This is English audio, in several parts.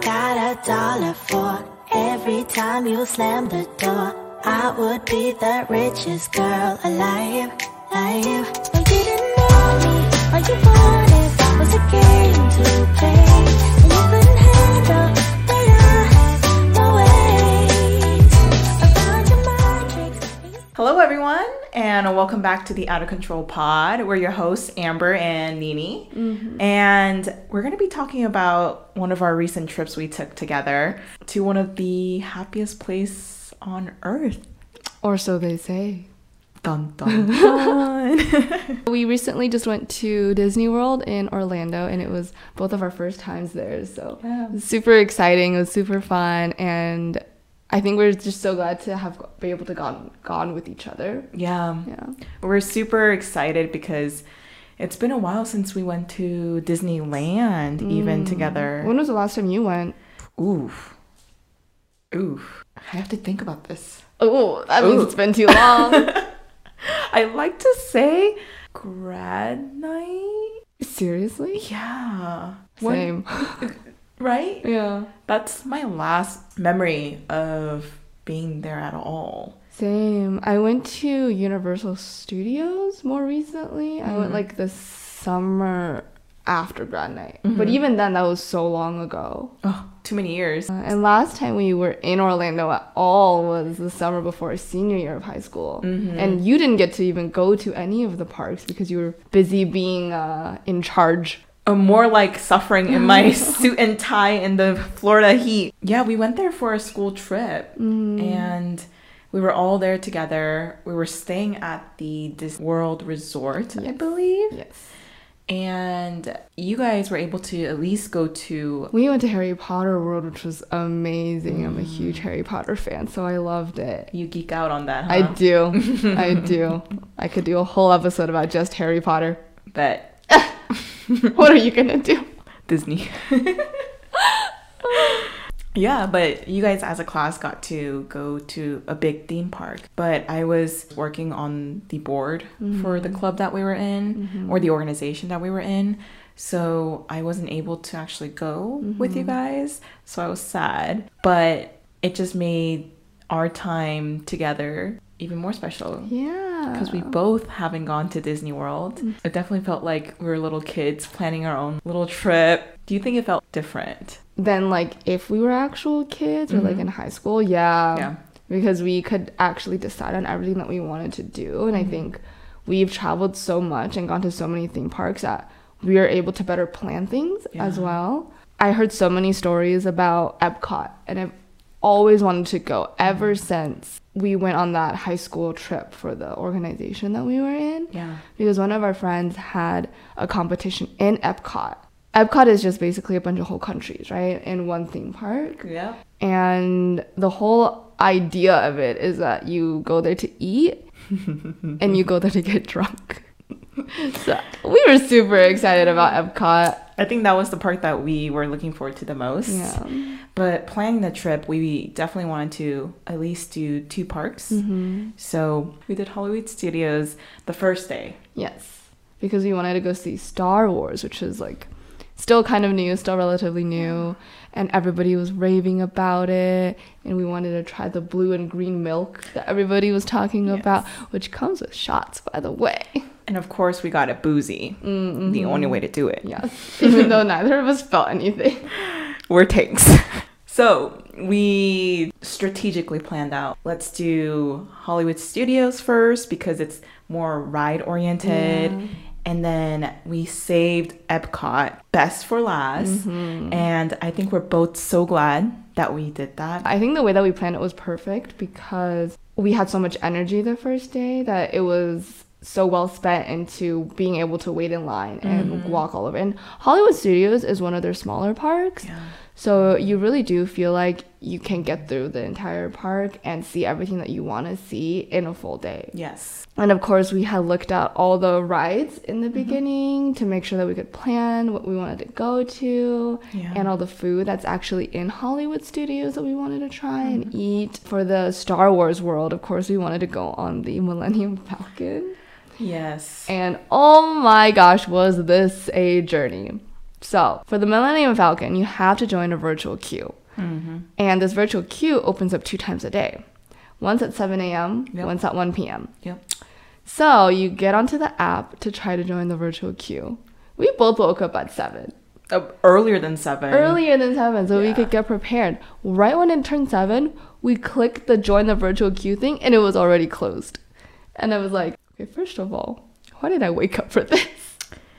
got a dollar for every time you slam the door. I would be the richest girl alive, alive. You didn't me, all you wanted was a game to play. Hello, everyone, and welcome back to the Out of Control Pod. We're your hosts, Amber and Nini, mm-hmm. and we're going to be talking about one of our recent trips we took together to one of the happiest place on earth. Or so they say. Dun dun dun. We recently just went to Disney World in Orlando and it was both of our first times there. So Yeah. super exciting. It was super fun. And I think we're just so glad to have be able to gone gone with each other. yeah, Yeah. we're super excited because it's been a while since we went to Disneyland, even mm. together. When was the last time you went? Oof, oof. I have to think about this. Oh, that means it's been too long. I like to say grad night. Seriously? Yeah. Same. right? yeah. That's my last memory of being there at all. Same. I went to Universal Studios more recently. I went like the summer after grad night. But even then, that was so long ago. Oh, too many years. Uh, and last time we were in Orlando at all was the summer before senior year of high school. And you didn't get to even go to any of the parks because you were busy being uh, in charge. More like suffering in my suit and tie in the Florida heat. Yeah, we went there for a school trip mm. and we were all there together. We were staying at the Disney World Resort, I believe. Yes. And you guys were able to at least go to We went to Harry Potter World, which was amazing. I'm a huge mm. Harry Potter fan, so I loved it. you geek out on that, huh? I do. I do. I could do a whole episode about just Harry Potter. bet What are you gonna do? Disney. yeah, but you guys as a class got to go to a big theme park. But I was working on the board for the mm-hmm. club that we were in mm-hmm. or the organization that we were in. So I wasn't able to actually go with you mm-hmm. guys. So I was sad. But it just made our time together even more special Yeah. because we both haven't gone to Disney World. Mm. It definitely felt like we were little kids planning our own little trip. Do you think it felt different? Than like if we were actual kids or like mm-hmm. in high school, yeah. Yeah. Because we could actually decide on everything that we wanted to do. And I mm-hmm. think we've traveled so much and gone to so many theme parks that we are able to better plan things as well. I heard so many stories about Epcot and always wanted to go ever since we went on that high school trip for the organization that we were in Yeah. because one of our friends had a competition in Epcot. Epcot is just basically a bunch of whole countries, right? In one theme park. Yeah. And the whole idea of it is that you go there to eat and you go there to get drunk. so we were super excited about Epcot. I think that was the part that we were looking forward to the most. Yeah. But planning the trip, we definitely wanted to at least do two parks. Mm-hmm. So we did Hollywood Studios the first day. Yes. Because we wanted to go see Star Wars, which is like still kind of new, still relatively new. And everybody was raving about it. And we wanted to try the blue and green milk that everybody was talking Yes. about, which comes with shots, by the way. And of course, we got it boozy. Mm-hmm. The only way to do it. Yes. Even though neither of us felt anything. We're tanks. so we strategically planned out. Let's do Hollywood Studios first because it's more ride oriented. Yeah. And then we saved Epcot best for last. Mm-hmm. And I think we're both so glad that we did that. I think the way that we planned it was perfect because we had so much energy the first day that it was so well spent into being able to wait in line and mm-hmm. walk all over. And Hollywood Studios is one of their smaller parks. Yeah. So you really do feel like you can get through the entire park and see everything that you want to see in a full day. Yes. And of course, we had looked at all the rides in the mm-hmm. beginning to make sure that we could plan what we wanted to go to Yeah. and all the food that's actually in Hollywood studios that we wanted to try and mm-hmm. eat. For the Star Wars world, of course, we wanted to go on the Millennium Falcon. Yes. And oh my gosh, was this a journey! So for the Millennium Falcon, you have to join a virtual queue. And this virtual queue opens up two times a day. Once at 7 a.m., Yep. once at 1 p.m. Yep. So you get onto the app to try to join the virtual queue. We both woke up at 7. Uh, earlier than seven. Earlier than 7, so we could get prepared. Right when it turned 7, we clicked the join the virtual queue thing and it was already closed. And I was like, okay, first of all, why did I wake up for this?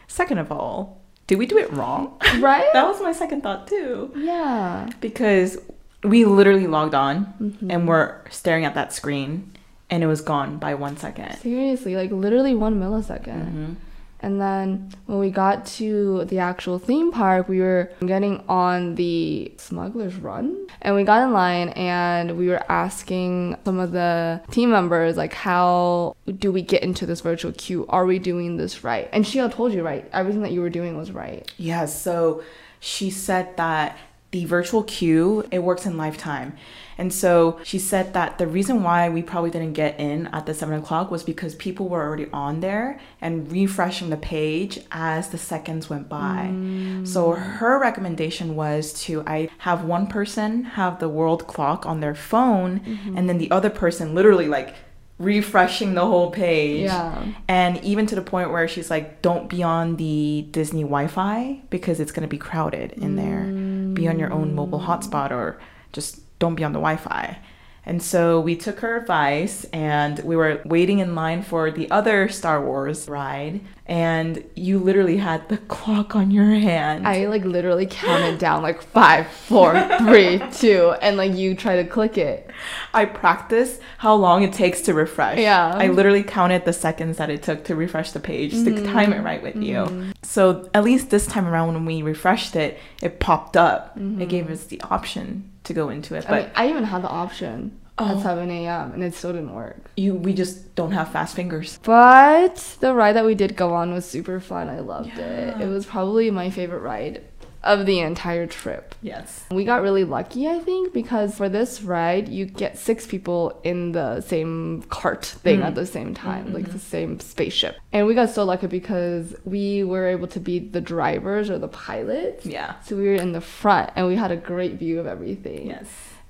Second of all, did we do it wrong? Right? that was my second thought too. yeah. Because we literally logged on Mm-hmm. and we're staring at that screen and it was gone by one second. Seriously, like literally one millisecond. Mm-hmm. And then when we got to the actual theme park, we were getting on the Smuggler's Run. And we got in line and we were asking some of the team members, like, how do we get into this virtual queue? Are we doing this right? And Sheila told you, right? Everything that you were doing was right. Yeah, so she said that the virtual queue, it works in lifetime. And so she said that the reason why we probably didn't get in at the seven o'clock was because people were already on there and refreshing the page as the seconds went by. Mm. So her recommendation was to I have one person have the world clock on their phone mm-hmm. and then the other person literally like refreshing the whole page. Yeah. And even to the point where she's like, don't be on the Disney Wi Fi because it's going to be crowded in there. Be on your own mobile hotspot or just don't be on the Wi Fi. And so we took her advice and we were waiting in line for the other Star Wars ride. And you literally had the clock on your hand. I like literally counted down like five, four, three, two, and like you try to click it. I practiced how long it takes to refresh. Yeah. I literally counted the seconds that it took to refresh the page to mm. time it right with you. Mm-hmm. So at least this time around when we refreshed it, it popped up. It gave mm-hmm. us the option to go into it. I But mean, I even had the option Oh. at 7 a.m. and it still didn't work. you we just don't have fast fingers. But the ride that we did go on was super fun. I loved it. It was probably my favorite ride of the entire trip. Yes. We got really lucky, I think, because for this ride, you get six people in the same cart thing mm-hmm. at the same time, like mm-hmm. the same spaceship. And we got so lucky because we were able to be the drivers or the pilots. Yeah. So we were in the front and we had a great view of everything. Yes.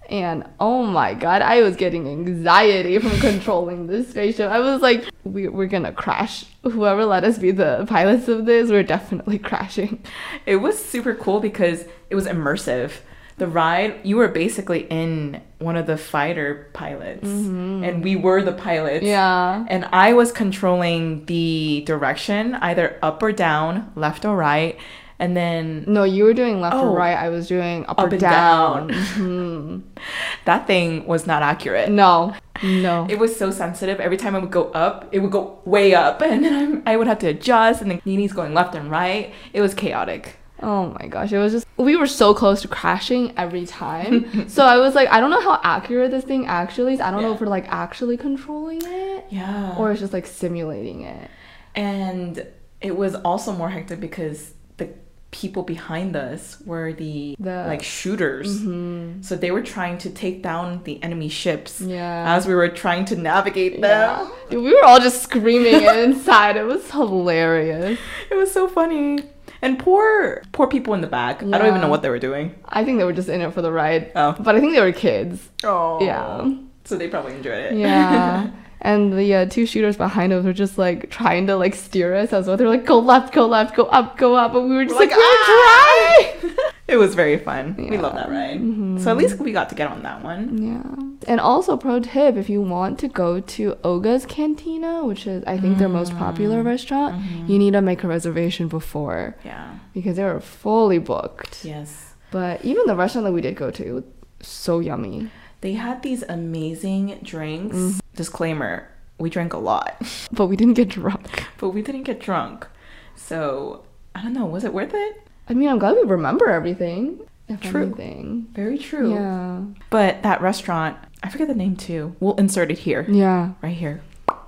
And oh my god, I was getting anxiety from controlling this spaceship. I was like, we, we're gonna crash. Whoever let us be the pilots of this, we're definitely crashing. It was super cool because it was immersive. The ride, you were basically in one of the fighter pilots, mm-hmm. and we were the pilots. Yeah. And I was controlling the direction, either up or down, left or right. And then No, you were doing left Oh. or right. I was doing up, Up or and down. down. Hmm. that thing was not accurate. No, no. It was so sensitive. Every time I would go up, it would go way up. And then I'm, I would have to adjust. And then Nini's going left and right. It was chaotic. Oh my gosh, it was just we were so close to crashing every time. so I was like, I don't know how accurate this thing actually is. I don't know if we're like actually controlling it Yeah. or it's just like simulating it. And it was also more hectic because the people behind us were the, The- like shooters. Mm-hmm. So they were trying to take down the enemy ships Yeah. as we were trying to navigate them. Yeah. We were all just screaming inside. It was hilarious. It was so funny. And poor poor people in the back. I don't even know what they were doing. I think they were just in it for the ride. Oh. But I think they were kids. Oh. Yeah. So they probably enjoyed it. Yeah. and the uh, two shooters behind us were just like trying to like steer us as well. They're like, go left, go left, go up, go up. But we were just We're like, like, "Ah!" "Ah!" it was very fun. We love that ride. So at least we got to get on that one. Yeah. And also, pro tip if you want to go to Oga's Cantina, which is, I think, their most popular restaurant, you need to make a reservation before Yeah. because they were fully booked. Yes. But even the restaurant that we did go to, so yummy. They had these amazing drinks. Mm-hmm. Disclaimer, we drank a lot, But we didn't get drunk. but we didn't get drunk. So, I don't know, was it worth it? I mean, I'm glad we remember everything. True. anything. Very true. Yeah. But that restaurant, I forget the name too. We'll insert it here. Yeah. Right here.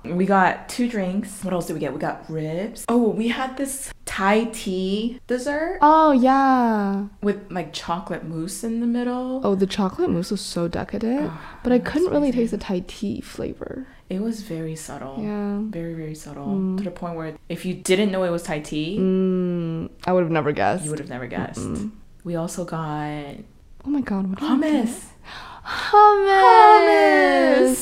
We got two drinks. What else did we get? We got ribs. Oh, we had this Thai tea dessert Oh yeah. with like chocolate mousse in the middle. Oh, the chocolate mousse was so decadent, Oh, but I couldn't really amazing. taste the Thai tea flavor. It was very subtle. Yeah. Very, very subtle. To the point where if you didn't know it was Thai tea, Mm, I would have never guessed. you would have never guessed. We also got Oh my god, what did I get? hummus. Hummus!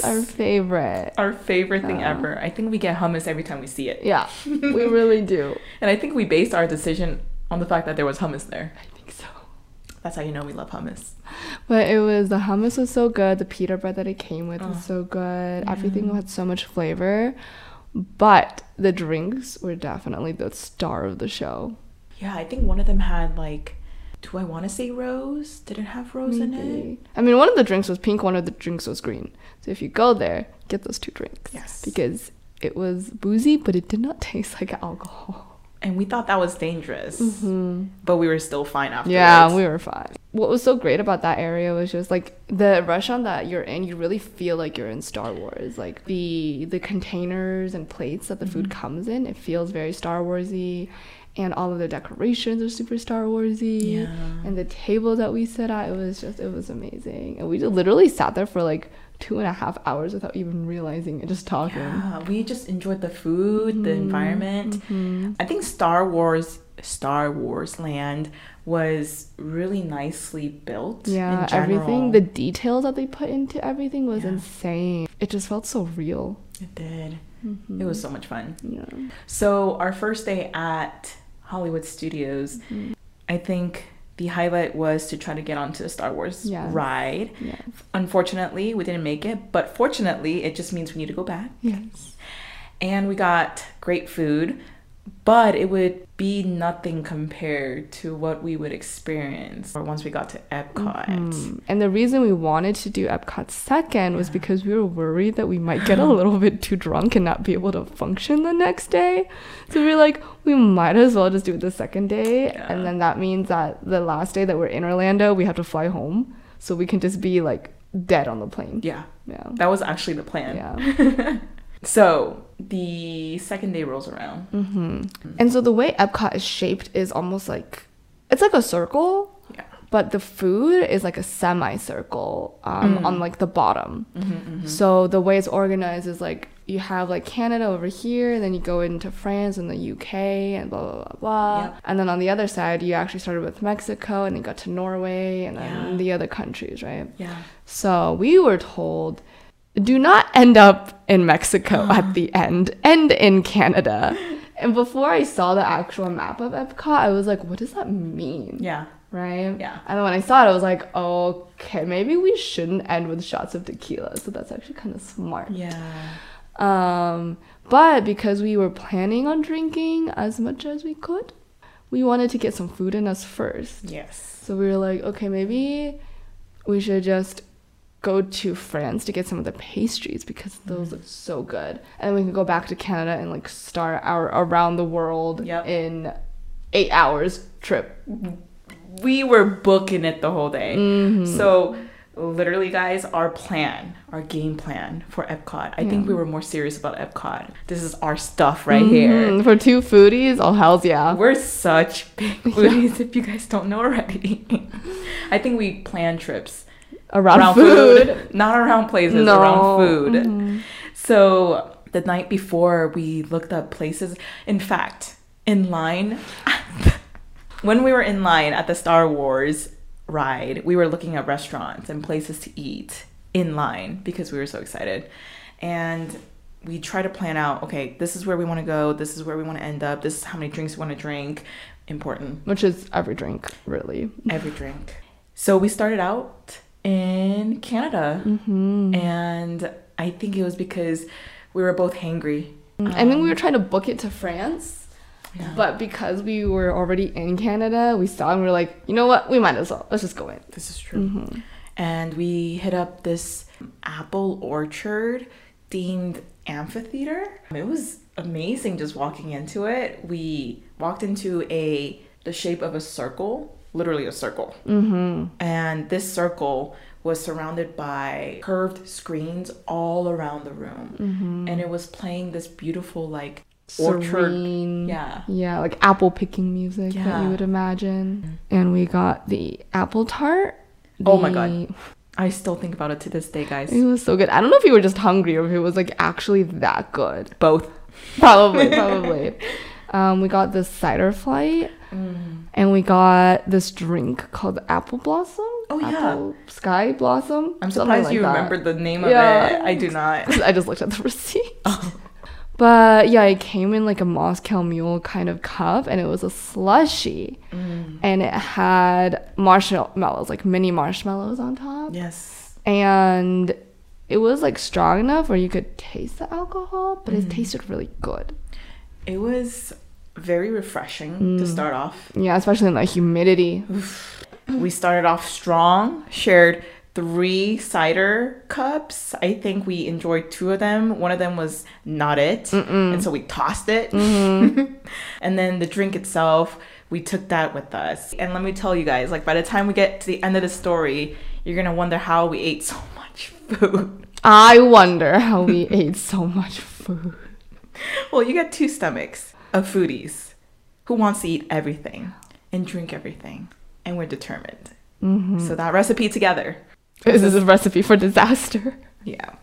Hummus! Our favorite. Our favorite thing Uh. ever. I think we get hummus every time we see it. Yeah, we really do. And I think we based our decision on the fact that there was hummus there. I think so. That's how you know we love hummus. But it was the hummus was so good. The pita bread that it came with Oh. was so good. Everything had so much flavor. But the drinks were definitely the star of the show. Yeah, I think one of them had like, do I want to say rose? Did it have rose in it? I mean, one of the drinks was pink, one of the drinks was green. So if you go there, get those two drinks. Yes. Because it was boozy, but it did not taste like alcohol. And we thought that was dangerous, mm-hmm. but we were still fine afterwards. Yeah, we were fine. What was so great about that area was just like the restaurant that you're in, you really feel like you're in Star Wars. Like the the containers and plates that the food mm-hmm. comes in, it feels very Star Warsy. And all of the decorations are super Star Warsy. Yeah. And the table that we sat at, it was just it was amazing. And we just literally sat there for like two and a half hours without even realizing it, just talking. Yeah, we just enjoyed the food, the Mm-hmm. environment. I think Star Wars, Star Wars Land was really nicely built. Yeah, in everything, the details that they put into everything was Yeah. insane. It just felt so real. it did. Mm-hmm. It was so much fun. Yeah. So our first day at Hollywood Studios, Mm-hmm. I think the highlight was to try to get onto the Star Wars Yes. ride. Yeah. Unfortunately, we didn't make it, but fortunately, it just means we need to go back. Yes. And we got great food, but it would be nothing compared to what we would experience once we got to Epcot. Mm. And the reason we wanted to do Epcot second was because we were worried that we might get a little bit too drunk and not be able to function the next day. So we are like, we might as well just do it the second day. Yeah. And then that means that the last day that we're in Orlando, we have to fly home. So we can just be like dead on the plane. Yeah, Yeah. that was actually the plan. Yeah. So the second day rolls around. hmm And so the way Epcot is shaped is almost like it's like a circle, Yeah. but the food is like a semicircle um, Mm. on like the bottom. Mm-hmm, So the way it's organized is like you have like Canada over here, and then you go into France and the UK and blah blah blah blah. Yep. And then on the other side, you actually started with Mexico and then got to Norway and then Yeah. the other countries, right? Yeah. So we were told, do not end up in Mexico at the end, end in Canada. And before I saw the actual map of Epcot, I was like, what does that mean? Yeah. Right? Yeah. And then when I saw it, I was like, okay, maybe we shouldn't end with shots of tequila. So that's actually kind of smart. Yeah. Um, but because we were planning on drinking as much as we could, we wanted to get some food in us first. Yes. So we were like, okay, maybe we should just go to France to get some of the pastries because those look so good. And we can go back to Canada and like start our around the world Yep. in eight hours trip. We were booking it the whole day. Mm-hmm. So literally guys, our plan, our game plan for Epcot. I think we were more serious about Epcot. This is our stuff right here. Mhm. For two foodies, oh hells yeah. We're such big foodies if you guys don't know already. I think we plan trips Around, food. not around places, No. around food. Mhm. So the night before, we looked up places. In fact, in line, when we were in line at the Star Wars ride, we were looking at restaurants and places to eat in line because we were so excited. And we try to plan out okay, this is where we want to go, this is where we want to end up, this is how many drinks we want to drink. Important. Which is every drink, really. Every drink. So we started out in Canada. Mm-hmm. And I think it was because we were both hangry. Mm, I think we were um, trying to book it to France. Yeah. But because we were already in Canada, we saw and we were like, you know what? We might as well. Let's just go in. This is true. Mm-hmm. And we hit up this apple orchard themed amphitheater. It was amazing just walking into it. We walked into a the shape of a circle, literally a circle. Mm-hmm. And this circle was surrounded by curved screens all around the room. Mm-hmm. And it was playing this beautiful like orchard. serene. Yeah. Yeah, like apple picking music that you would imagine. And we got the apple tart. Oh my God. I still think about it to this day, guys. It was so good. I don't know if you were just hungry or if it was like actually that good. Both. Probably, probably. Um, we got the cider flight, Mm. and we got this drink called Apple Blossom. Oh, yeah. Sky Blossom. I'm surprised like you that. remembered the name of it. I do not. I just looked at the receipt. Oh. But yeah, it came in like a Moscow Mule kind of cup, and it was a slushy, Mm. and it had marshmallows, like mini marshmallows on top, Yes. and it was like strong enough where you could taste the alcohol, but Mm. it tasted really good. It was very refreshing Mm. to start off. Yeah, especially in the humidity. We started off strong, shared three cider cups. I think we enjoyed two of them. One of them was not it. And so we tossed it. Mm-hmm. and then the drink itself, we took that with us. And let me tell you guys, like by the time we get to the end of the story, you're going to wonder how we ate so much food. I wonder how we ate so much food. Well, you got two stomachs of foodies who wants to eat everything and drink everything. And we're determined. Mm-hmm. So that recipe together. This is a recipe for disaster. Yeah.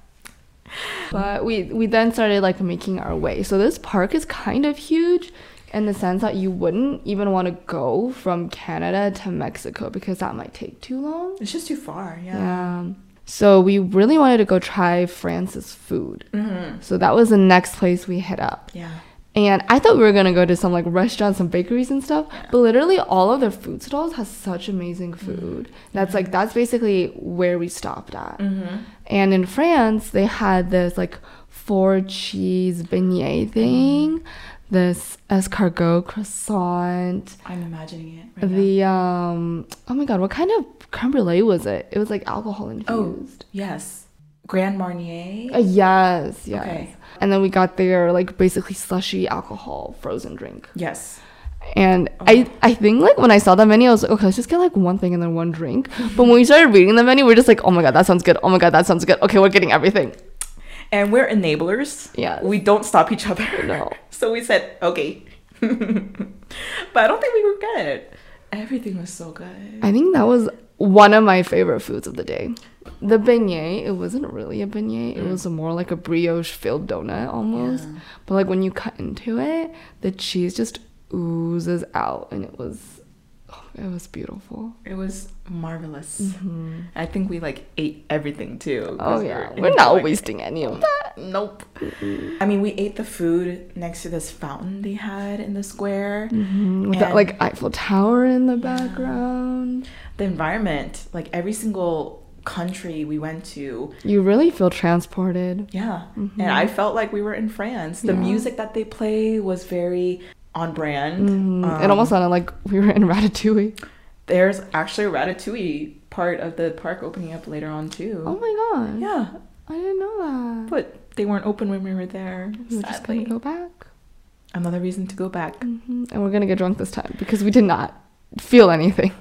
But we we then started like making our way. So this park is kind of huge in the sense that you wouldn't even want to go from Canada to Mexico because that might take too long. It's just too far. Yeah. Yeah. So we really wanted to go try France's food. Mm-hmm. So that was the next place we hit up. Yeah. And I thought we were gonna go to some like restaurants, some bakeries and stuff. But literally all of their food stalls has such amazing food. That's like that's basically where we stopped at. Mm-hmm. And in France, they had this like four cheese beignet thing, this escargot croissant, I'm imagining it. Right now. the um oh my god, what kind of creme brulee was it? It was like alcohol Oh, infused. yes. Grand Marnier. Uh, yes, yes. Okay. And then we got their like basically slushy alcohol frozen drink. Yes. And Oh. I, I think like when I saw that menu, I was like, okay, let's just get like one thing and then one drink. But when we started reading the menu, we're just like, oh my god, that sounds good. Oh my god, that sounds good. Okay, we're getting everything. And we're enablers. Yeah. We don't stop each other. No. So we said, okay. but I don't think we regret it. Everything was so good. I think that was one of my favorite foods of the day. The beignet, it wasn't really a beignet. It mm. was more like a brioche filled donut almost. Yeah. But like when you cut into it, the cheese just oozes out and it was it was beautiful. It was marvelous. I think we like ate everything too. Mm-hmm. Oh yeah. We're not enjoying it. wasting any of that. Nope. I mean, we ate the food next to this fountain they had in the square. Mm, With that like Eiffel Tower in the background. The environment, like every single country we went to, You really feel transported. yeah. And I felt like we were in France. The Mm-hmm. Yeah. music that they play was very on brand. Mm, it Um, almost sounded like we were in Ratatouille. There's actually a Ratatouille part of the park opening up later on too. Oh my god. Yeah, I didn't know that. but they weren't open when we were there. We were just gonna go back. another reason to go back. hmm And we're gonna get drunk this time because we did not feel anything.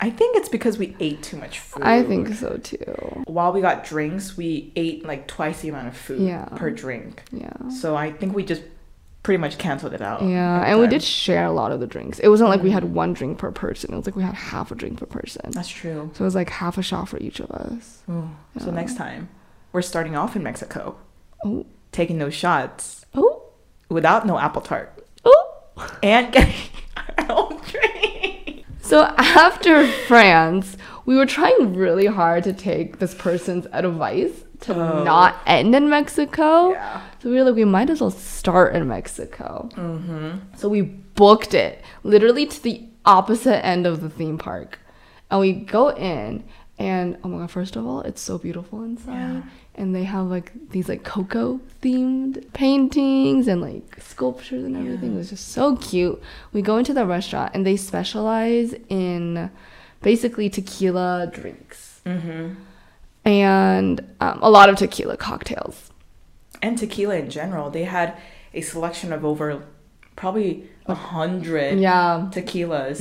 I think it's because we ate too much food. I think so too. while we got drinks, we ate like twice the amount of food Yeah. per drink. Yeah. So I think we just pretty much canceled it out. Yeah, and we did share a lot of the drinks. It wasn't like we had mm-hmm. one drink per person. It was like we had half a drink per person. That's true. So it was like half a shot for each of us. Ooh. So next time, we're starting off in Mexico, Oh, taking those shots oh, without no apple tart oh. and getting our own drink. So after France, we were trying really hard to take this person's advice to Oh. not end in Mexico. Yeah. So we were like, we might as well start in Mexico. Mm-hmm. So we booked it literally to the opposite end of the theme park. And we go in and oh my god, first of all, it's so beautiful inside. Yeah. And they have like these like cocoa themed paintings and like sculptures and everything. It was just so cute. We go into the restaurant and they specialize in basically tequila drinks Mm-hmm. And um, a lot of tequila cocktails. And tequila in general, they had a selection of over probably a hundred Yeah. tequilas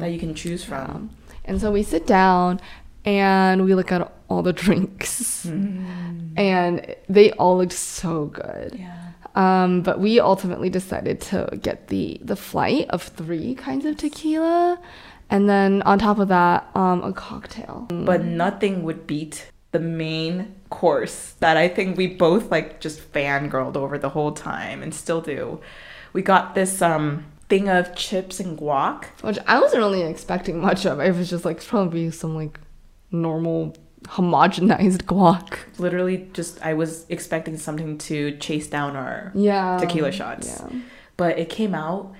that you can choose from. Um, and so we sit down and we look at all the drinks. Mm. And they all looked so good. Yeah. Um, but we ultimately decided to get the the flight of three kinds of tequila, and then on top of that, um, a cocktail. But nothing would beat the main course that I think we both like just fangirled over the whole time and still do. We got this um thing of chips and guac. which I wasn't really expecting much of. It was just like it's probably some like normal homogenized guac. Literally just I was expecting something to chase down our Yeah. tequila shots. Yeah. But it came out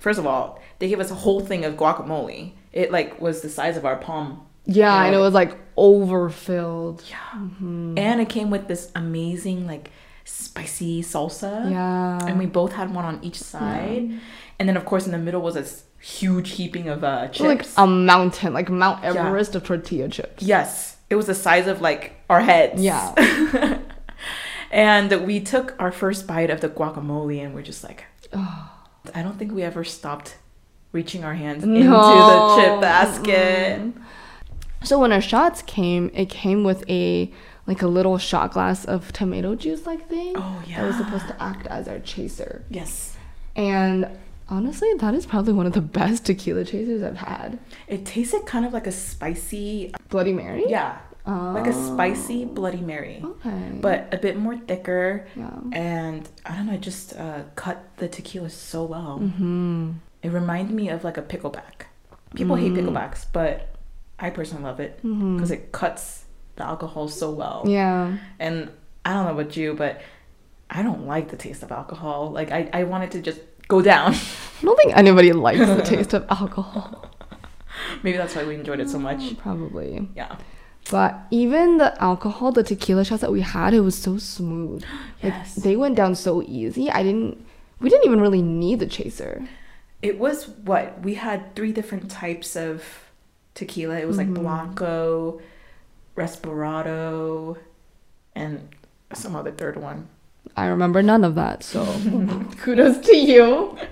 first of all, they gave us a whole thing of guacamole. It like was the size of our palm. Yeah, Yeah. and it was like overfilled. Yeah. Mm-hmm. And it came with this amazing like spicy salsa. Yeah. and we both had one on each side and then of course in the middle was this huge heaping of uh chips like a mountain, like Mount Yeah. Everest of tortilla chips. yes it was the size of like our heads Yeah. and we took our first bite of the guacamole and we're just like i don't think we ever stopped reaching our hands into the chip basket So when our shots came, it came with a like a little shot glass of tomato juice like thing. Oh, That was supposed to act as our chaser. yes And honestly, that is probably one of the best tequila chasers I've had. it tasted kind of like a spicy Bloody Mary? yeah like a Oh. spicy bloody mary Okay. but a bit more thicker yeah. and I don't know, it just uh, cut the tequila so well. Mm-hmm. It reminded me of like a pickleback. People hate picklebacks, but I personally love it because it cuts the alcohol so well. Mm-hmm. Yeah. And I don't know about you, but I don't like the taste of alcohol. Like I, I want it to just go down. I don't think anybody likes the taste of alcohol. Maybe that's why we enjoyed it so much. Mm, Probably. Yeah. But even the alcohol, the tequila shots that we had, it was so smooth. Like Yes. they went down so easy. I didn't we didn't even really need the chaser. It was what? We had three different types of tequila. It was like Blanco, Respirado, and some other third one. I remember none of that, so kudos to you.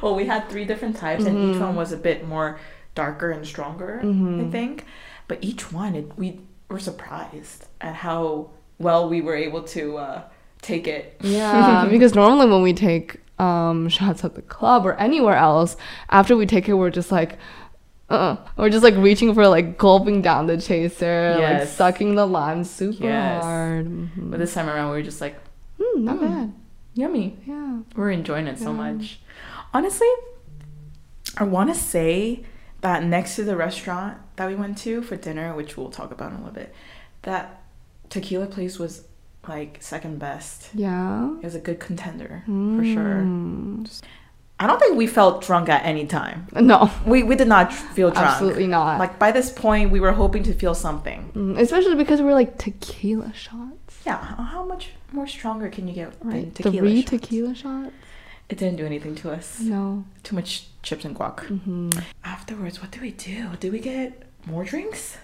Well, we had three different types, and each one was a bit more darker and stronger, I think. But each one, it, we were surprised at how well we were able to uh, take it. Yeah, because normally when we take um shots at the club or anywhere else, after we take it, we're just like, uh, we're just like reaching for like gulping down the chaser, like sucking the lime super Yes. hard. Mhm. But this time around, we were just like, Mm, not bad. yummy. Yeah. We're enjoying it so much. Honestly, I want to say that next to the restaurant that we went to for dinner, which we'll talk about in a little bit, that tequila place was like second best. Yeah. It was a good contender for sure. I don't think we felt drunk at any time. No, We we did not feel drunk. absolutely not. Like by this point, we were hoping to feel something. Mm, especially because we're like tequila shots. Yeah, how much more stronger can you get than Right. tequila? Three shots? tequila shots? It didn't do anything to us. No. Too much chips and guac. hmm Afterwards, what do we do? Do we get more drinks?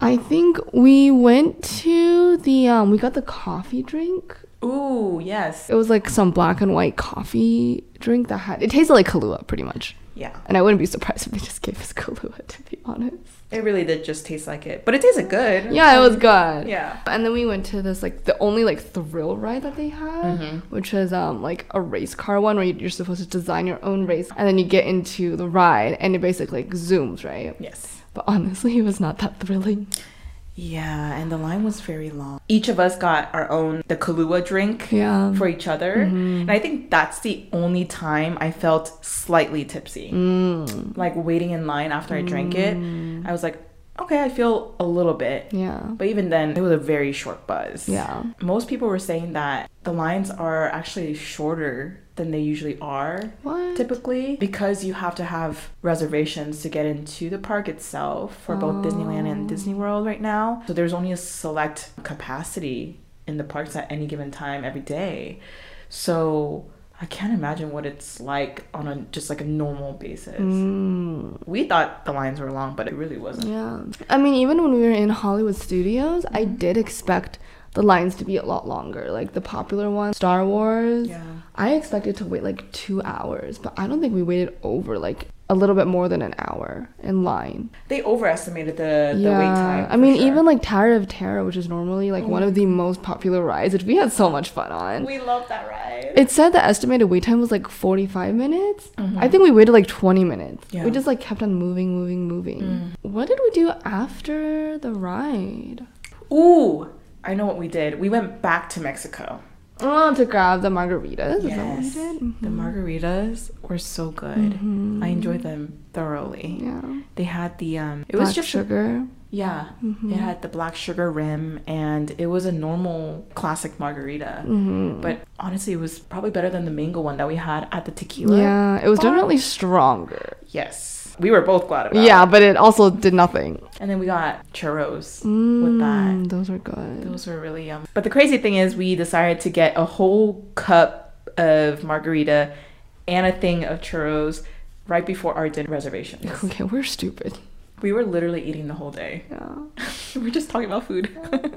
I think we went to the um we got the coffee drink. Ooh, yes. It was like some black and white coffee drink that had it tasted like Kahlua pretty much. Yeah, And I wouldn't be surprised if they just gave us Kahlua to be honest. it really did just taste like it, but it tasted good. Yeah, it was good. Yeah. And then we went to this like the only like thrill ride that they had, Mhm. which was um like a race car one where you're supposed to design your own race, and then you get into the ride and it basically like zooms, right? Yes. But honestly, it was not that thrilling. Yeah, and the line was very long. Each of us got our own the Kahlua drink Yeah. for each other, and I think that's the only time I felt slightly tipsy. Mm. Like waiting in line after I drank it, I was like, okay, I feel a little bit. Yeah. But even then, it was a very short buzz. Yeah. Most people were saying that the lines are actually shorter than they usually are What? typically because you have to have reservations to get into the park itself for both Disneyland and Disney World right now. So there's only a select capacity in the parks at any given time every day. So I can't imagine what it's like on a just like a normal basis. Mm. We thought the lines were long, but it really wasn't. Yeah. I mean, even when we were in Hollywood Studios, I did expect the lines to be a lot longer. Like the popular one, Star Wars. Yeah. I expected to wait like two hours, but I don't think we waited over like a little bit more than an hour in line. They overestimated the, the wait time. I mean, sure. even like Tower of Terror, which is normally like one of the mm-hmm. most popular rides, which we had so much fun on. we love that ride. It said the estimated wait time was like 45 minutes. Mm-hmm. I think we waited like 20 minutes. Yeah. We just like kept on moving, moving, moving. Mm. What did we do after the ride? Ooh, I know what we did. We went back to Mexico. Oh, to grab the margaritas. Is that what we Yes. did? The margaritas were so good. I enjoyed them thoroughly. Yeah. They had the um it Black was just a- sugar. yeah. It had the black sugar rim and it was a normal classic margarita. Mm-hmm. But honestly, it was probably better than the mango one that we had at the tequila. Yeah, it was bar. definitely stronger. Yes. We were both glad about Yeah, but it also did nothing. And then we got churros with that. Mm, those are good. Those were really yum. But the crazy thing is, we decided to get a whole cup of margarita and a thing of churros right before our dinner reservations. Okay, we're stupid. We were literally eating the whole day. Yeah. we're just talking about food.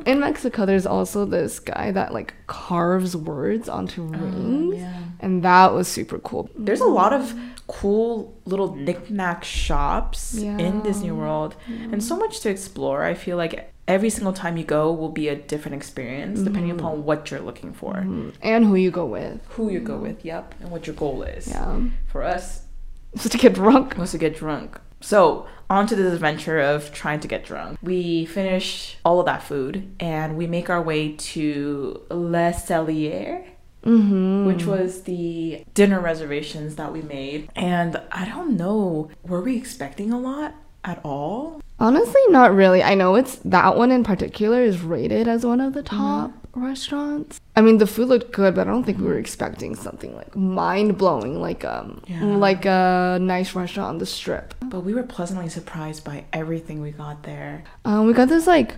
In Mexico, there's also this guy that like carves words onto rings, yeah. and that was super cool. There's a lot of cool little knickknack shops in Disney World and so much to explore. I feel like every single time you go will be a different experience depending upon what you're looking for, Mm, And who you go with. who you go with, yep, and what your goal is. Yeah. For us, So to get drunk. was to get drunk. So, on to this adventure of trying to get drunk. We finish all of that food and we make our way to Le Cellier, Mm-hmm. which was the dinner reservations that we made. And I don't know, were we expecting a lot at all? Honestly, not really. I know it's that one in particular is rated as one of the Mm-hmm. top restaurants. I mean, the food looked good, but I don't think we were expecting something like mind blowing, like um, Yeah. like a nice restaurant on the strip. But we were pleasantly surprised by everything we got there. Um, we got this like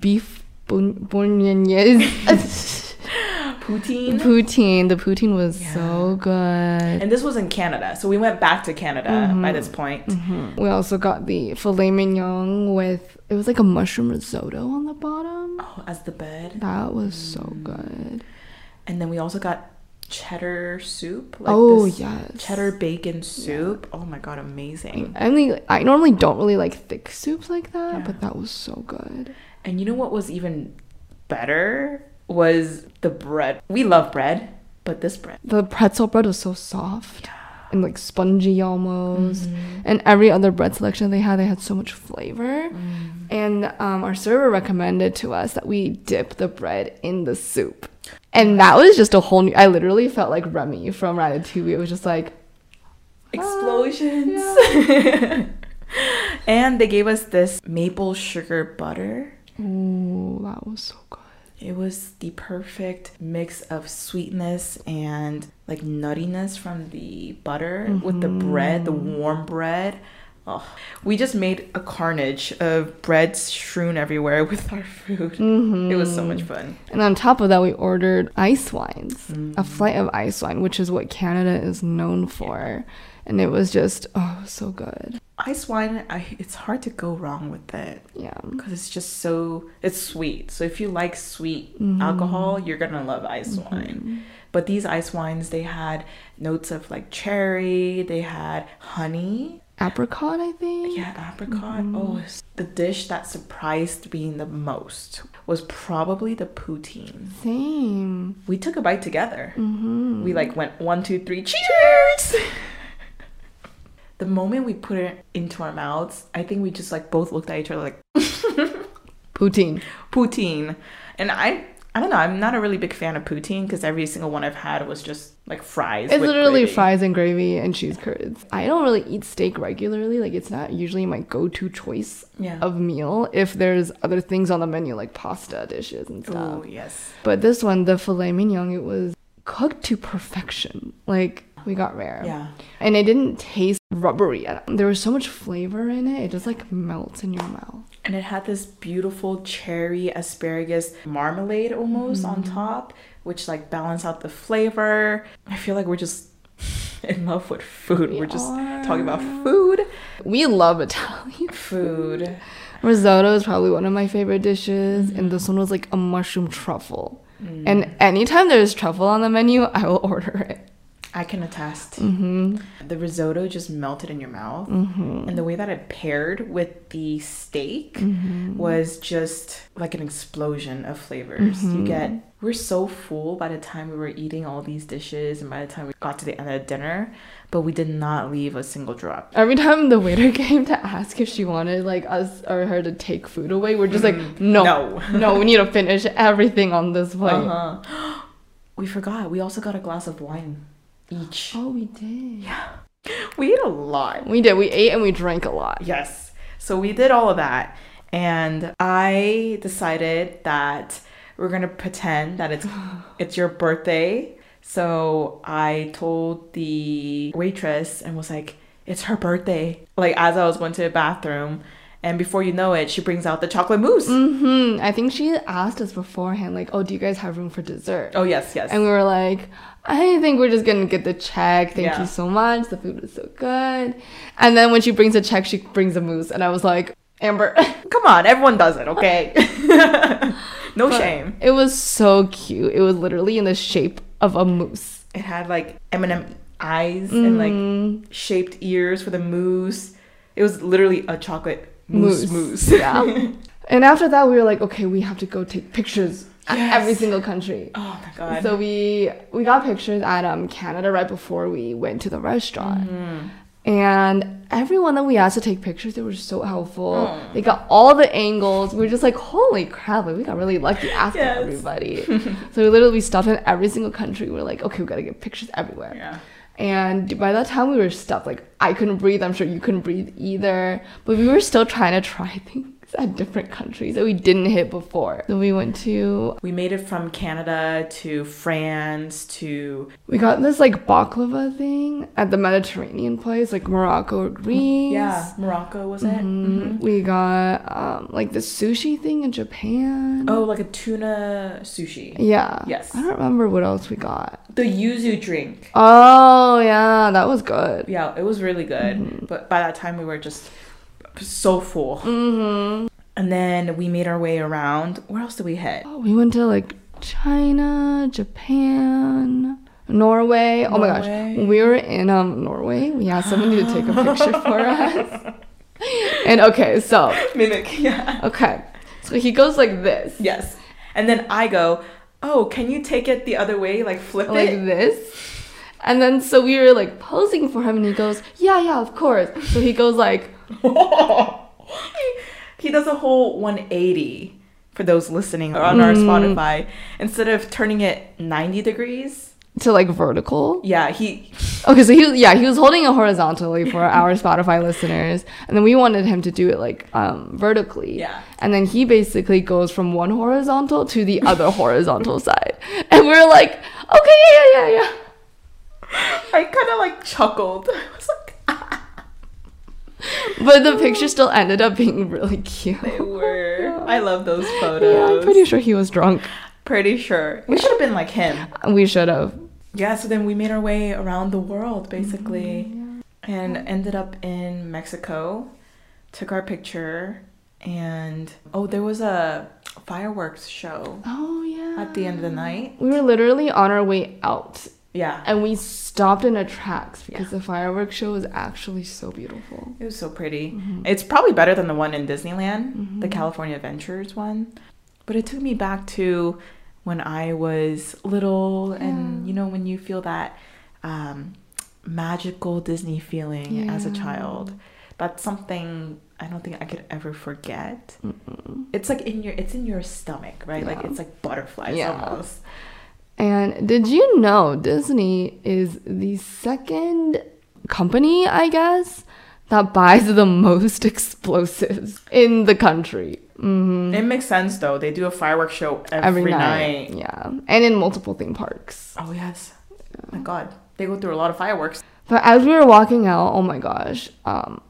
beef bolognese Poutine. poutine. The poutine was Yeah. so good. And this was in Canada. So we went back to Canada by this point. We also got the filet mignon with it was like a mushroom risotto on the bottom. Oh, as the bed. That was so Mm. good. And then we also got cheddar soup. Like oh this yes. Cheddar bacon soup. Oh my god, amazing. I mean, I normally don't really like thick soups like that, Yeah. but that was so good. And you know what was even better was the bread. We love bread, but this bread. The pretzel bread was so soft and like spongy almost. Mm-hmm. And every other bread selection they had, they had so much flavor. Mm. And um, our server recommended to us that we dip the bread in the soup. And that was just a whole new. I literally felt like Remy from Ratatouille. It was just like, ah, Explosions. and they gave us this maple sugar butter. ooh, that was so good. It was the perfect mix of sweetness and like nuttiness from the butter with the bread, the mm-hmm. warm bread. Oh, we just made a carnage of bread strewn everywhere with our food. It was so much mm-hmm. fun. And on top of that, we ordered ice wines, a Mm. flight of ice wine, which is what Canada is known for. And it was just, oh, so good. Ice wine, I, it's hard to go wrong with it Yeah. because it's just so it's sweet. So if you like sweet mm-hmm. alcohol, you're gonna love ice mm-hmm. wine. But these ice wines, they had notes of like cherry, they had honey, Apricot, I think. Yeah, apricot. Oh, the dish that surprised me the most was probably the poutine. Same. We took a bite together. Mm-hmm. We like went one, two, three, cheers! the moment we put it into our mouths, I think we just like both looked at each other like Poutine. poutine. And I, I don't know. I'm not a really big fan of poutine because every single one I've had was just like fries. It's literally gravy. fries and gravy and cheese curds. I don't really eat steak regularly. Like, it's not usually my go to choice Yeah. of meal if there's other things on the menu, like pasta dishes and stuff. Oh yes. But this one, the filet mignon, it was cooked to perfection. Like, we got rare. Yeah. And it didn't taste rubbery at all. There was so much flavor in it, it just like melts in your mouth. And it had this beautiful cherry asparagus marmalade almost on mm-hmm. top, which like balance out the flavor. I feel like we're just in love with food. We we're just are. talking about food. We love Italian. Food. Risotto is probably one of my favorite dishes, and mm-hmm. this one was like a mushroom truffle. Mm. And anytime there's truffle on the menu, I will order it. I can attest. Mm-hmm. The risotto just melted in your mouth. Mm-hmm. And the way that it paired with the steak Mm-hmm. was just like an explosion of flavors. Mm-hmm. You get, we're so full by the time we were eating all these dishes and by the time we got to the end of dinner, but we did not leave a single drop. Every time the waiter came to ask if she wanted like us or her to take food away, we're just like, no, No. no, we need to finish everything on this plate. Uh-huh. we forgot. We also got a glass of wine each. Oh, we did. Yeah. We ate a lot. We did. We ate and we drank a lot. Yes. So we did all of that. And I decided that we're gonna pretend that it's it's your birthday. So I told the waitress and was like, it's her birthday. Like as I was going to the bathroom. And before you know it, she brings out the chocolate mousse. hmm I think she asked us beforehand, like, oh, do you guys have room for dessert? Oh yes, yes. And we were like, I think we're just gonna get the check. Thank Yeah. you so much. The food was so good. And then when she brings the check, she brings a mousse, and I was like, Amber, Come on, everyone does it, okay? no shame. it was so cute. It was literally in the shape of a mousse. It had like M&M eyes and Mm-hmm. like shaped ears for the mousse. It was literally a chocolate mousse mousse. yeah. and after that, we were like, okay, we have to go take pictures at Yes. every single country. Oh my god. So we we got pictures at um Canada right before we went to the restaurant. Mm-hmm. And everyone that we asked to take pictures, they were so helpful. Oh. They got all the angles. We were just like, holy crap, like, we got really lucky asking Yes. everybody. so we literally stopped in every single country. We are like, okay, we gotta get pictures everywhere. yeah. And by that time, we were stuffed. Like, I couldn't breathe. I'm sure you couldn't breathe either. But we were still trying to try things at different countries that we didn't hit before. So we went to, We made it from Canada to France to we got this like baklava thing at the Mediterranean place, like Morocco or Greece. yeah, Morocco was it? Mhm. We got um, like the sushi thing in Japan. Oh, like a tuna sushi. Yeah. Yes. I don't remember what else we got. The yuzu drink. Oh, yeah. That was good. Yeah, it was really good. Mm-hmm. But by that time we were just so full. Mm-hmm. And then we made our way around. Where else did we head? Oh, we went to like China, Japan, Norway. Oh my gosh. We were in um Norway, we asked somebody to take a picture for us. And okay, so Mimic, yeah. okay. So he goes like this. Yes. And then I go, oh, can you take it the other way? Like flip Like it? this. And then so we were like posing for him and he goes, Yeah, yeah, of course. So he goes like he does a whole 180 for those listening on our Mm. Spotify. Instead of turning it 90 degrees, to like vertical. yeah, he Okay, so he yeah, he was holding it horizontally for our Spotify listeners, and then we wanted him to do it like um vertically. Yeah. And then he basically goes from one horizontal to the other horizontal side, and we are like, okay, yeah, yeah, yeah, yeah. I kind of like chuckled. I was like, But the picture still ended up being really cute. they were. I love those photos. Yeah, I'm pretty sure he was drunk. Pretty sure. We should have been like him. We should have. Yeah, so then we made our way around the world basically Mm-hmm. and ended up in Mexico. Took our picture and oh, there was a fireworks show Oh yeah. at the end of the night. We were literally on our way out, Yeah. and we stopped in a tracks because the fireworks show was actually so beautiful. It was so pretty. Mm-hmm. It's probably better than the one in Disneyland, the California Adventures one. But it took me back to when I was little, and you know, when you feel that um, magical Disney feeling as a child. That's something I don't think I could ever forget. It's like in your, it's in your stomach, right? Like it's like butterflies Yeah. almost. And did you know Disney is the second company, I guess, that buys the most explosives in the country? hmm It makes sense though. They do a fireworks show every, Every night. night. Yeah. And in multiple theme parks. Oh yes. my God, they go through a lot of fireworks. But as we were walking out, oh my gosh, um,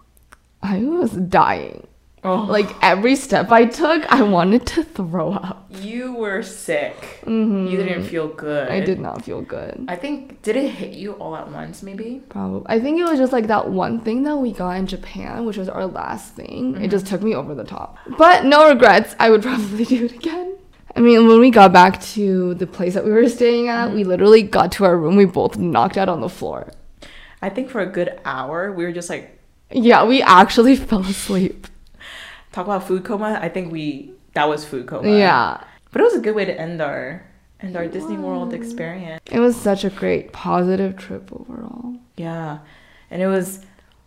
I was dying. Oh, Like every step I took, I wanted to throw up. you were sick. Mhm. You didn't feel good. I did not feel good. I think did it hit you all at once? Maybe. Probably. I think it was just like that one thing that we got in Japan, which was our last thing. It just took me over the top. But no regrets. I would probably do it again. I mean, when we got back to the place that we were staying at, we literally got to our room. We both knocked out on the floor. I think for a good hour, we were just like, Yeah, we actually fell asleep. Talk about food coma. I think we, that was food coma. Yeah. But it was a good way to end our, end our Disney World experience. It was such a great positive trip overall. Yeah. And it was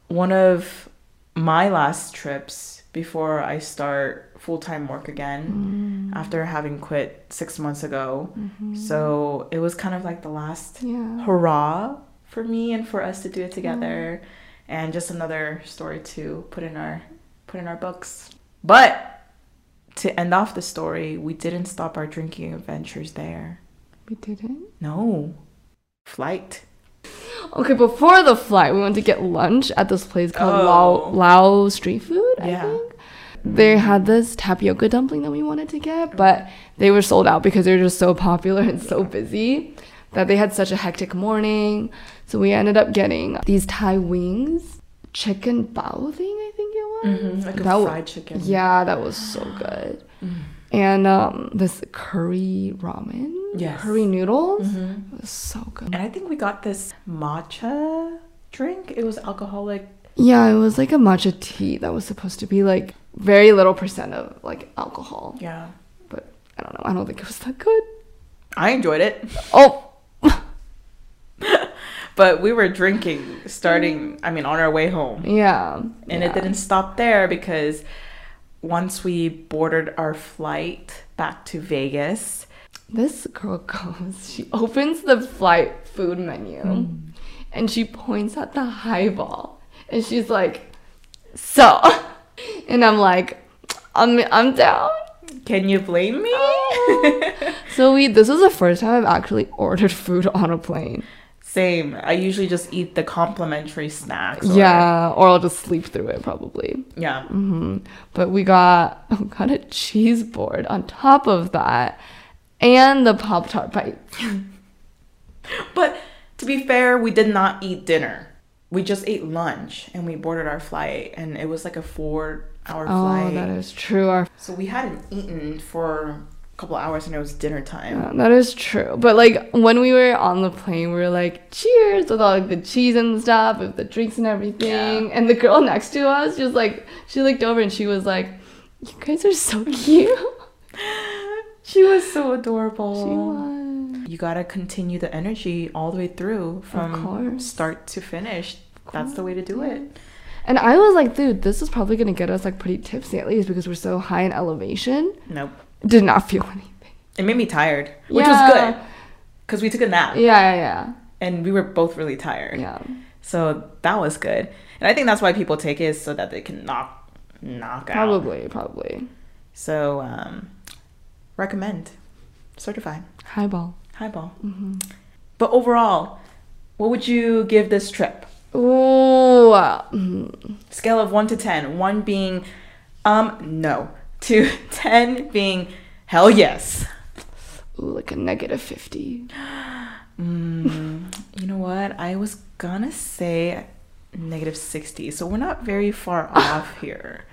one of my last trips before I start full time work again mm. after having quit six months ago. Mm-hmm. So it was kind of like the last Yeah. hurrah for me and for us to do it together and just another story to put in our put in our books. But to end off the story, we didn't stop our drinking adventures there. We didn't? No. Flight. Okay, before the flight, we went to get lunch at this place called oh. Lao, Oh. Lao Street Food, I Yeah. think. They had this tapioca dumpling that we wanted to get, but they were sold out because they were just so popular and so busy that they had such a hectic morning. So we ended up getting these Thai wings, chicken bao thing, I think. Mm-hmm. Like a That wa- fried chicken. Yeah, that was so good. And um, this curry ramen, Yes. curry noodles, Mhm. was so good. And I think we got this matcha drink. It was alcoholic. Yeah, it was like a matcha tea that was supposed to be like very little percent of like alcohol. Yeah. But I don't know. I don't think it was that good. I enjoyed it. Oh, But we were drinking starting, I mean, on our way home. yeah. And yeah. it didn't stop there because once we boarded our flight back to Vegas, This girl goes, she opens the flight food menu Hmm. and she points at the highball and she's like, so. And I'm like, I'm, I'm down. can you blame me? So we, this was the first time I've actually ordered food on a plane. Same. I usually just eat the complimentary snacks. or- Yeah, or I'll just sleep through it probably. Yeah. hmm But we got we got a cheese board on top of that, and the pop tart bite. But to be fair, we did not eat dinner. We just ate lunch and we boarded our flight, and it was like a four hour Oh, flight. Oh, that is true. Our, So we hadn't eaten for couple hours and it was dinner time. yeah, that is true. But like when we were on the plane, we were like, "Cheers!" with all like the cheese and stuff, with the drinks and everything. Yeah. And the girl next to us, just like she looked over and she was like, "You guys are so cute." She was so adorable. she was. You gotta continue the energy all the way through from start to finish. That's the way to do it. And I was like, dude, this is probably gonna get us like pretty tipsy at least because we're so high in elevation. Nope. Did not feel anything. It made me tired, which Yeah. was good because we took a nap Yeah, yeah, yeah. and we were both really tired. yeah. So that was good. And I think that's why people take it so that they can knock knock out. Probably, probably. So um recommend. Certified. Highball. Highball. Mm-hmm. But overall, what would you give this trip? Ooh. mm, Scale of 1 to 10. 1 being um no. To 10 being hell yes. Ooh, like a negative 50. Mm, you know what? I was gonna say negative 60. So we're not very far off here.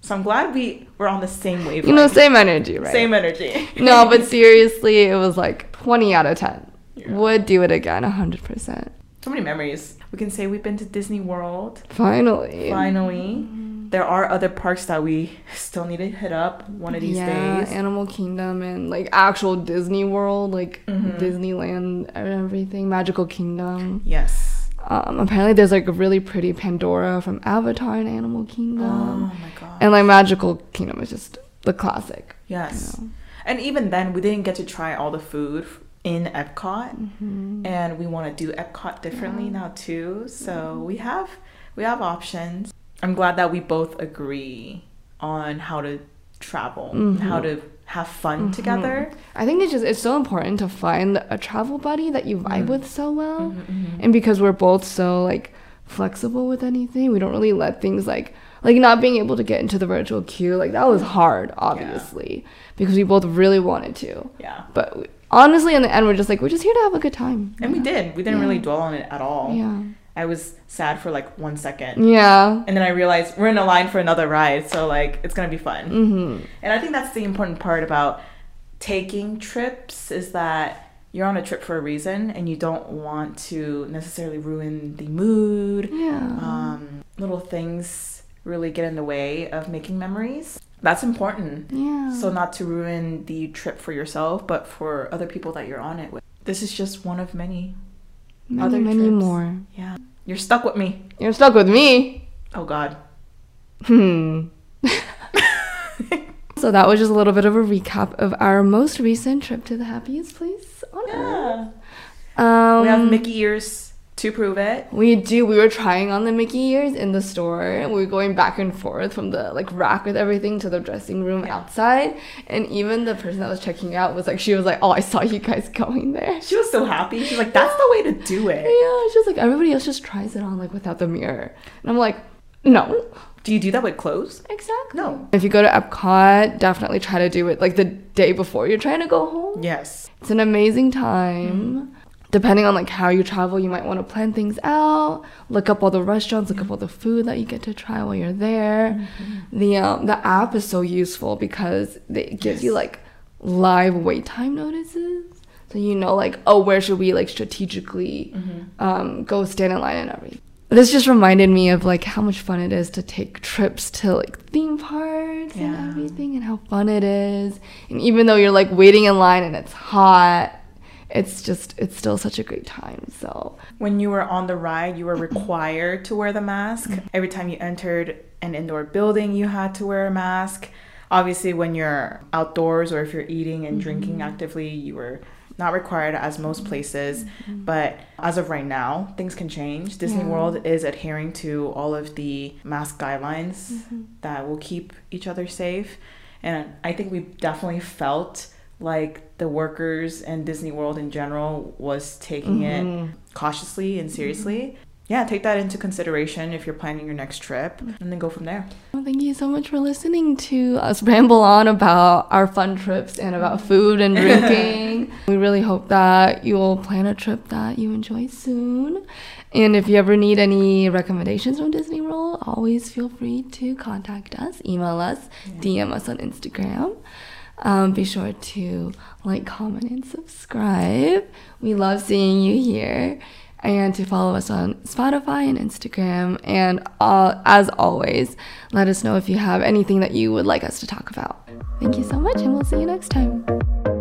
So I'm glad we were on the same wavelength. You know, same energy, right? Same energy. No, but seriously, it was like 20 out of 10. Yeah. Would do it again, 100%. so many memories. We can say we've been to Disney World. Finally. Finally. There are other parks that we still need to hit up one of these days. yeah, days. Animal Kingdom and like actual Disney World, like Mhm. Disneyland and everything, Magical Kingdom. yes. Um, apparently there's like a really pretty Pandora from Avatar and Animal Kingdom. Oh my god. And like Magical Kingdom is just the classic. yes. you know. And even then, we didn't get to try all the food in Epcot, Mhm. and we want to do Epcot differently now too. So we have we have options. I'm glad that we both agree on how to travel, and how to have fun mm-hmm. together. I think it's just it's so important to find a travel buddy that you vibe mm-hmm. with so well. Mm-hmm. And because we're both so like flexible with anything, we don't really let things like like not being able to get into the virtual queue, like that was hard, obviously, because we both really wanted to. Yeah. But honestly, in the end, we're just like we're just here to have a good time. And we did. We didn't Yeah. really dwell on it at all. Yeah. I was sad for like one second. Yeah. And then I realized we're in a line for another ride, so like it's gonna be fun. Mhm. And I think that's the important part about taking trips is that you're on a trip for a reason and you don't want to necessarily ruin the mood. Yeah. Um, little things really get in the way of making memories. That's important. yeah. So, not to ruin the trip for yourself, but for other people that you're on it with. This is just one of many. Many, other many trips. more. Yeah. You're stuck with me. You're stuck with me. Oh, God. Hmm. so that was just a little bit of a recap of our most recent trip to the happiest place on earth. Um, we have Mickey ears to prove it. We do. We were trying on the Mickey ears in the store. We were going back and forth from the like rack with everything to the dressing room outside. And even the person that was checking out was like, she was like, "Oh, I saw you guys going there." She was so happy. She's like, that's the way to do it. Yeah, she's like, everybody else just tries it on like without the mirror, and I'm like, no, Do you do that with clothes? exactly. No. If you go to Epcot, definitely try to do it like the day before you're trying to go home. Yes. It's an amazing time. Mm-hmm. Depending on like how you travel, you might want to plan things out. Look up all the restaurants, look up all the food that you get to try while you're there. The um, the app is so useful because it gives you like live wait time notices, so you know like oh where should we like strategically um, go stand in line and everything. This just reminded me of like how much fun it is to take trips to like theme parks Yeah. and everything and how fun it is. And even though you're like waiting in line and it's hot, it's just it's still such a great time. So When you were on the ride, you were required to wear the mask. Mm-hmm. Every time you entered an indoor building, you had to wear a mask. Obviously, when you're outdoors or if you're eating and drinking mm-hmm. actively, you were not required as most mm-hmm. places. But as of right now, things can change. Disney Yeah. World is adhering to all of the mask guidelines that will keep each other safe. And I think we definitely felt like the workers and Disney World in general was taking it mm-hmm. cautiously and seriously. Yeah, take that into consideration if you're planning your next trip and then go from there. well, thank you so much for listening to us ramble on about our fun trips and about food and drinking. we really hope that you will plan a trip that you enjoy soon. And if you ever need any recommendations from Disney World, always feel free to contact us, email us, DM us on Instagram. Um, be sure to like, comment, and subscribe. We love seeing you here. And to follow us on Spotify and Instagram. And uh, as always, let us know if you have anything that you would like us to talk about. Thank you so much, and we'll see you next time.